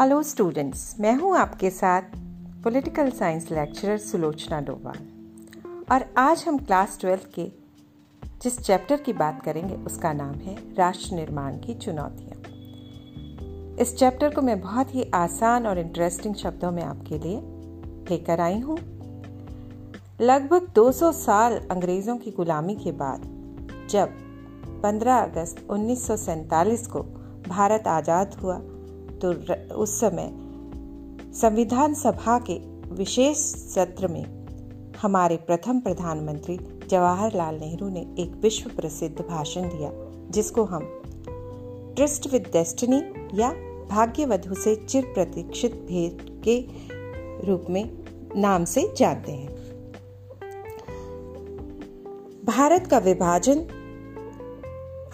Hello students मैं हूँ आपके साथ political science lecturer Sulochana Dobhal. और आज हम क्लास ट्वेल्थ के जिस चैप्टर की बात करेंगे, उसका नाम है राष्ट्र निर्माण की चुनौतियाँ। इस चैप्टर को मैं बहुत ही आसान और इंटरेस्टिंग शब्दों में आपके लिए लेकर आई हूँ। लगभग 200 साल अंग्रेज़ों की गुलामी के बाद, जब 15 अगस्त उन्नीस सौ सैंतालीस को भारत आज़ाद हुआ तो उस समय संविधान सभा के विशेष सत्र में हमारे प्रथम प्रधानमंत्री जवाहरलाल नेहरू ने एक विश्व प्रसिद्ध भाषण दिया, जिसको हम ट्रस्ट विद डेस्टिनी या भाग्यवधु से चिर प्रतीक्षित भेद के रूप में नाम से जानते हैं। भारत का विभाजन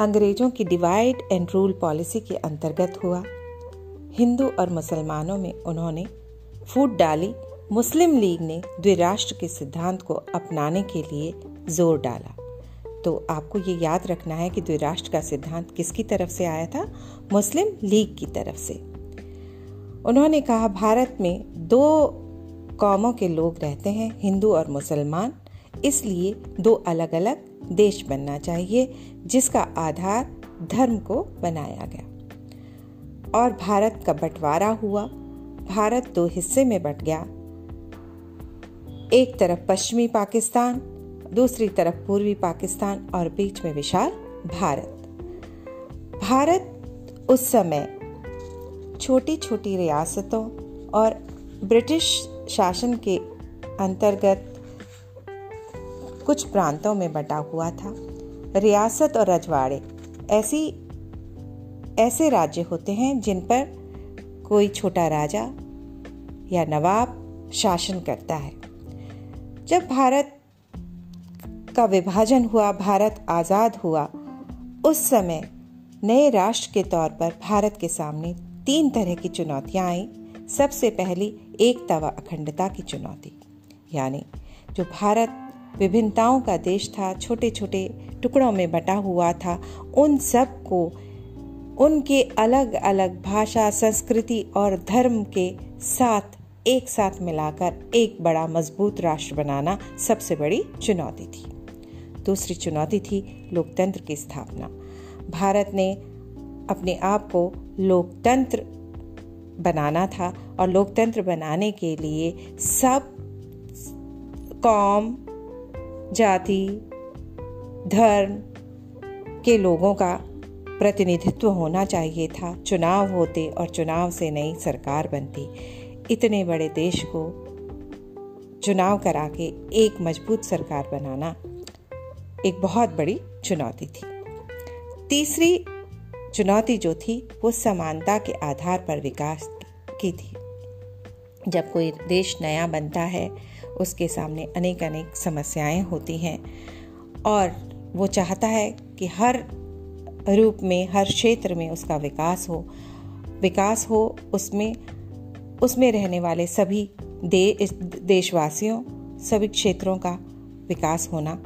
अंग्रेज़ों की डिवाइड एंड रूल पॉलिसी के अंतर्गत हुआ। हिंदू और मुसलमानों में उन्होंने फूट डाली। मुस्लिम लीग ने द्विराष्ट्र के सिद्धांत को अपनाने के लिए ज़ोर डाला। तो आपको ये याद रखना है कि द्विराष्ट्र का सिद्धांत किसकी तरफ़ से आया था? मुस्लिम लीग की तरफ़ से। उन्होंने कहा, भारत में दो कौमों के लोग रहते हैं, हिंदू और मुसलमान। इसलिए दो अलग अलग देश बनना चाहिए, जिसका आधार धर्म को बनाया गया। और भारत का बंटवारा हुआ। भारत दो हिस्से में बट गया। एक तरफ़ पश्चिमी पाकिस्तान, दूसरी तरफ़ पूर्वी पाकिस्तान और बीच में विशाल भारत। भारत उस समय छोटी छोटी रियासतों और ब्रिटिश शासन के अंतर्गत कुछ प्रांतों में बटा हुआ था। रियासत और रजवाड़े ऐसी ऐसे राज्य होते हैं जिन पर कोई छोटा राजा या नवाब शासन करता है। जब भारत का विभाजन हुआ, भारत आज़ाद हुआ, उस समय नए राष्ट्र के तौर पर भारत के सामने तीन तरह की चुनौतियाँ आई। सबसे पहली, एकता व अखंडता की चुनौती, यानी जो भारत विभिन्नताओं का देश था छोटे छोटे टुकड़ों में बटा हुआ था, उन सबको उनके अलग अलग भाषा, संस्कृति और धर्म के साथ एक साथ मिलाकर एक बड़ा मज़बूत राष्ट्र बनाना सबसे बड़ी चुनौती थी। दूसरी चुनौती थी लोकतंत्र की स्थापना। भारत ने अपने आप को लोकतंत्र बनाना था और लोकतंत्र बनाने के लिए सब कौम, जाति, धर्म के लोगों का प्रतिनिधित्व होना चाहिए था। चुनाव होते और चुनाव से नई सरकार बनती। इतने बड़े देश को चुनाव करा के एक मज़बूत सरकार बनाना एक बहुत बड़ी चुनौती थी। तीसरी चुनौती जो थी, वो समानता के आधार पर विकास की थी। जब कोई देश नया बनता है, उसके सामने अनेक अनेक समस्याएँ होती हैं और वो चाहता है कि हर रूप में हर क्षेत्र में उसका विकास हो। विकास हो उसमें उसमें रहने वाले सभी दे, देशवासियों सभी क्षेत्रों का विकास होना।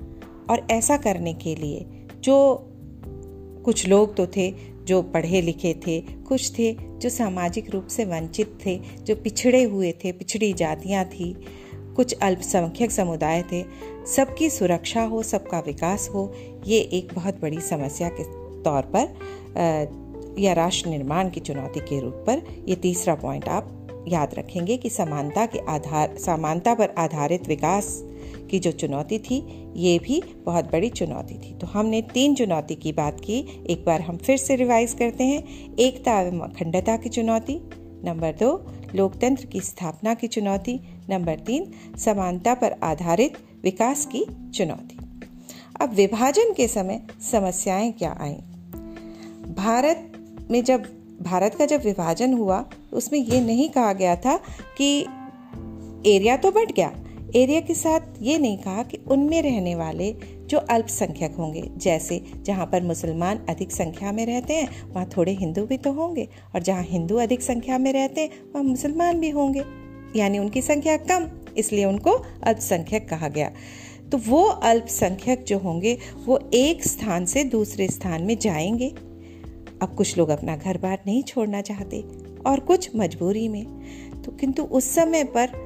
और ऐसा करने के लिए जो कुछ लोग तो थे जो पढ़े लिखे थे कुछ थे जो सामाजिक रूप से वंचित थे जो पिछड़े हुए थे पिछड़ी जातियाँ थी कुछ अल्पसंख्यक समुदाय थे सबकी सुरक्षा हो सबका विकास हो ये एक बहुत बड़ी समस्या के तौर पर या राष्ट्र निर्माण की चुनौती के रूप पर, ये तीसरा पॉइंट आप याद रखेंगे कि समानता के आधार, समानता पर आधारित विकास की जो चुनौती थी, ये भी बहुत बड़ी चुनौती थी। तो हमने तीन चुनौती की बात की, एक बार हम फिर से रिवाइज करते हैं। एकता एवं अखंडता की चुनौती, नंबर दो, लोकतंत्र की स्थापना की चुनौती, नंबर तीन, समानता पर आधारित विकास की चुनौती। अब विभाजन के समय समस्याएँ क्या आई? भारत में जब, भारत का जब विभाजन हुआ, उसमें ये नहीं कहा गया था कि एरिया तो बढ़ गया। एरिया के साथ ये नहीं कहा कि उनमें रहने वाले जो अल्पसंख्यक होंगे, जैसे जहाँ पर मुसलमान अधिक संख्या में रहते हैं, वहाँ थोड़े हिंदू भी तो होंगे, और जहाँ हिंदू अधिक संख्या में रहते हैं, वहाँ मुसलमान भी होंगे। यानी उनकी संख्या कम, इसलिए उनको अल्पसंख्यक कहा गया। तो वो अल्पसंख्यक जो होंगे, वो एक स्थान से दूसरे स्थान में जाएँगे। अब कुछ लोग अपना घर बार नहीं छोड़ना चाहते और कुछ मजबूरी में। तो किंतु उस समय पर,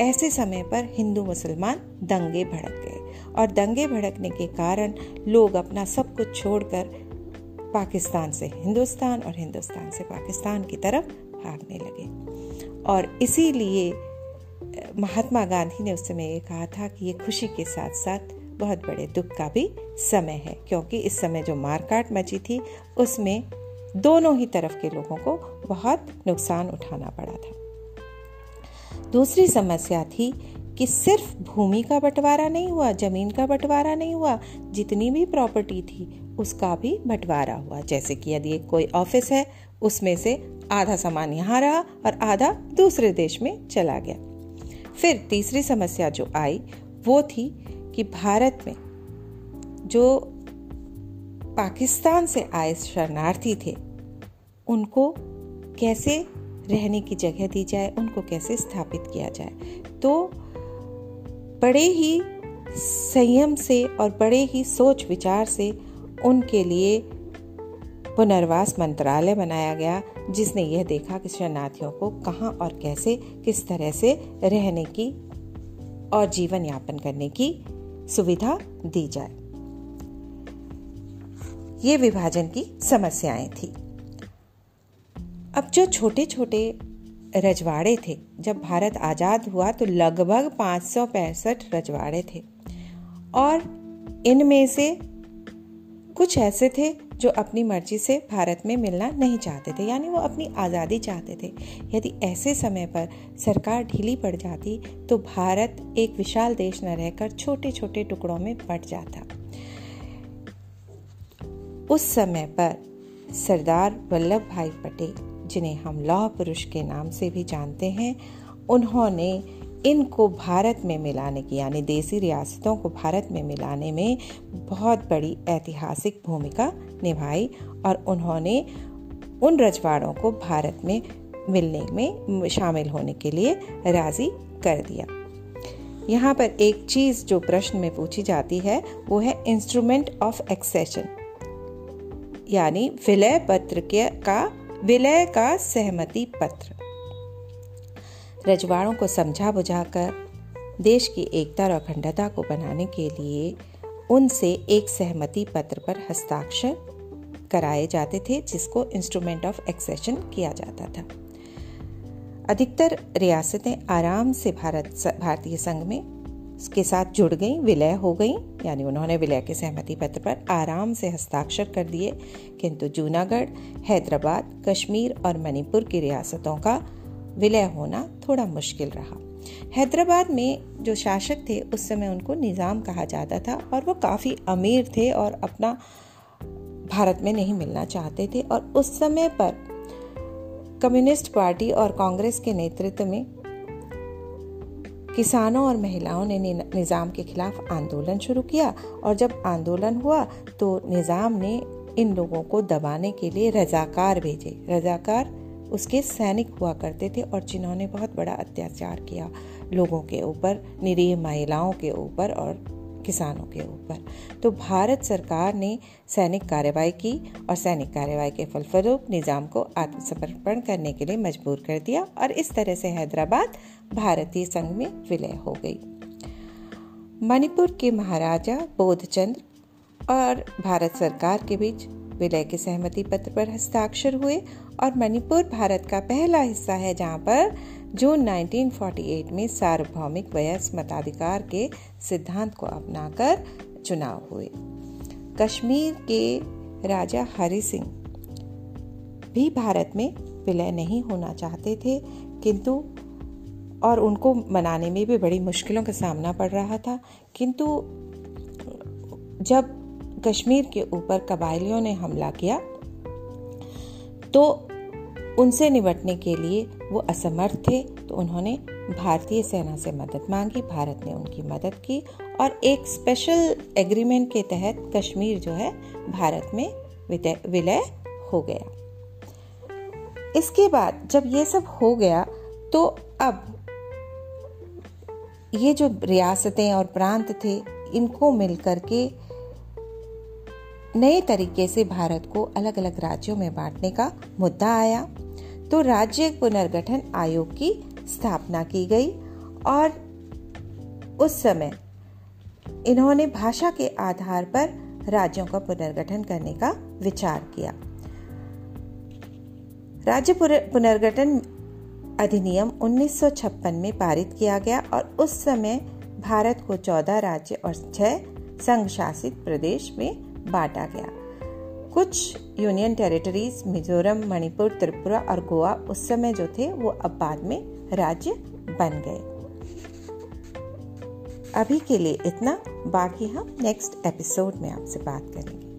ऐसे समय पर हिंदू मुसलमान दंगे भड़क गए और दंगे भड़कने के कारण लोग अपना सब कुछ छोड़कर पाकिस्तान से हिंदुस्तान और हिंदुस्तान से पाकिस्तान की तरफ़ भागने लगे। और इसीलिए, महात्मा गांधी ने उस समय ये कहा था कि ये खुशी के साथ साथ बहुत बड़े दुख का भी समय है, क्योंकि इस समय जो मारकाट मची थी, उसमें दोनों ही तरफ़ के लोगों को बहुत नुकसान उठाना पड़ा था। दूसरी समस्या थी कि सिर्फ़ भूमि का बंटवारा नहीं हुआ, ज़मीन का बंटवारा नहीं हुआ, जितनी भी प्रॉपर्टी थी, उसका भी बंटवारा हुआ। जैसे कि यदि कोई ऑफ़िस है, उसमें से आधा सामान यहाँ रहा और आधा दूसरे देश में चला गया। फिर तीसरी समस्या जो आई, वो थी कि भारत में जो पाकिस्तान से आए शरणार्थी थे, उनको कैसे रहने की जगह दी जाए, उनको कैसे स्थापित किया जाए? तो बड़े ही संयम से और बड़े ही सोच विचार से उनके लिए पुनर्वास मंत्रालय बनाया गया, जिसने यह देखा कि शरणार्थियों को कहाँ और कैसे, किस तरह से रहने की और जीवन यापन करने की सुविधा दी जाए। ये विभाजन की समस्याएँ थी। अब जो छोटे छोटे रजवाड़े थे, जब भारत आज़ाद हुआ तो लगभग पाँच रजवाड़े थे। और इनमें से कुछ ऐसे थे जो अपनी मर्ज़ी से भारत में मिलना नहीं चाहते थे, यानी वो अपनी आज़ादी चाहते थे। यदि ऐसे समय पर सरकार ढीली पड़ जाती तो भारत एक विशाल देश न रहकर छोटे छोटे टुकड़ों में बट जाता। उस समय पर सरदार वल्लभ भाई पटेल, जिन्हें हम लौह पुरुष के नाम से भी जानते हैं, उन्होंने इनको भारत में मिलाने की, यानी देसी रियासतों को भारत में मिलाने में बहुत बड़ी ऐतिहासिक भूमिका निभाई और उन्होंने उन रजवाड़ों को भारत में मिलने में शामिल होने के लिए राज़ी कर दिया। यहाँ पर एक चीज़ जो प्रश्न में पूछी जाती है, वो है इंस्ट्रूमेंट ऑफ़ एक्सेशन यानी विलय पत्र के का, विलय का सहमति पत्र। रजवाड़ों को समझा बुझाकर देश की एकता और अखंडता को बनाने के लिए उनसे एक सहमति पत्र पर हस्ताक्षर कराए जाते थे, जिसको इंस्ट्रूमेंट ऑफ़ एक्सेशन किया जाता था। अधिकतर रियासतें आराम से भारत भारतीय संघ में के साथ जुड़ गई, विलय हो गई, यानी उन्होंने विलय के सहमति पत्र पर आराम से हस्ताक्षर कर दिए। किंतु जूनागढ़, हैदराबाद, कश्मीर और मणिपुर की रियासतों का विलय होना थोड़ा मुश्किल रहा। हैदराबाद में जो शासक थे, उस समय उनको निज़ाम कहा जाता था और वो काफ़ी अमीर थे और अपना भारत में नहीं मिलना चाहते थे। और उस समय पर कम्युनिस्ट पार्टी और कांग्रेस के नेतृत्व में किसानों और महिलाओं ने निज़ाम के खिलाफ आंदोलन शुरू किया और जब आंदोलन हुआ तो निज़ाम ने इन लोगों को दबाने के लिए रजाकार भेजे। रजाकार उसके सैनिक हुआ करते थे और जिन्होंने बहुत बड़ा अत्याचार किया लोगों के ऊपर, निरीह महिलाओं के ऊपर और किसानों के ऊपर। तो भारत सरकार ने सैनिक कार्रवाई की और सैनिक कार्रवाई के फलस्वरूप निज़ाम को आत्मसमर्पण करने के लिए मजबूर कर दिया और इस तरह से हैदराबाद भारतीय संघ में विलय हो गई। मणिपुर के महाराजा बोधचंद्र और भारत सरकार के बीच विलय के सहमति पत्र पर हस्ताक्षर हुए और मणिपुर भारत का पहला हिस्सा है जहाँ पर जून 1948 में सार्वभौमिक वयस्क मताधिकार के सिद्धांत को अपनाकर चुनाव हुए। कश्मीर के राजा हरि सिंह भी भारत में विलय नहीं होना चाहते थे, किंतु और उनको मनाने में भी बड़ी मुश्किलों का सामना पड़ रहा था। किंतु जब कश्मीर के ऊपर कबायलियों ने हमला किया तो उनसे निपटने के लिए वो असमर्थ थे तो उन्होंने भारतीय सेना से मदद मांगी, भारत ने उनकी मदद की और एक स्पेशल एग्रीमेंट के तहत कश्मीर जो है, भारत में विलय हो गया। इसके बाद जब ये सब हो गया तो अब ये जो रियासतें और प्रांत थे, इनको मिलकर के नए तरीके से भारत को अलग अलग राज्यों में बांटने का मुद्दा आया। तो राज्य पुनर्गठन आयोग की स्थापना की गई और उस समय इन्होंने भाषा के आधार पर राज्यों का पुनर्गठन करने का विचार किया। राज्य पुनर्गठन अधिनियम 1956 में पारित किया गया और उस समय भारत को 14 राज्य और 6 संघ शासित प्रदेश में बांटा गया। कुछ यूनियन टेरिटरीज मिजोरम, मणिपुर, त्रिपुरा और गोवा उस समय जो थे, वो अब बाद में राज्य बन गए। अभी के लिए इतना। बाकी हम नेक्स्ट एपिसोड में आपसे बात करेंगे।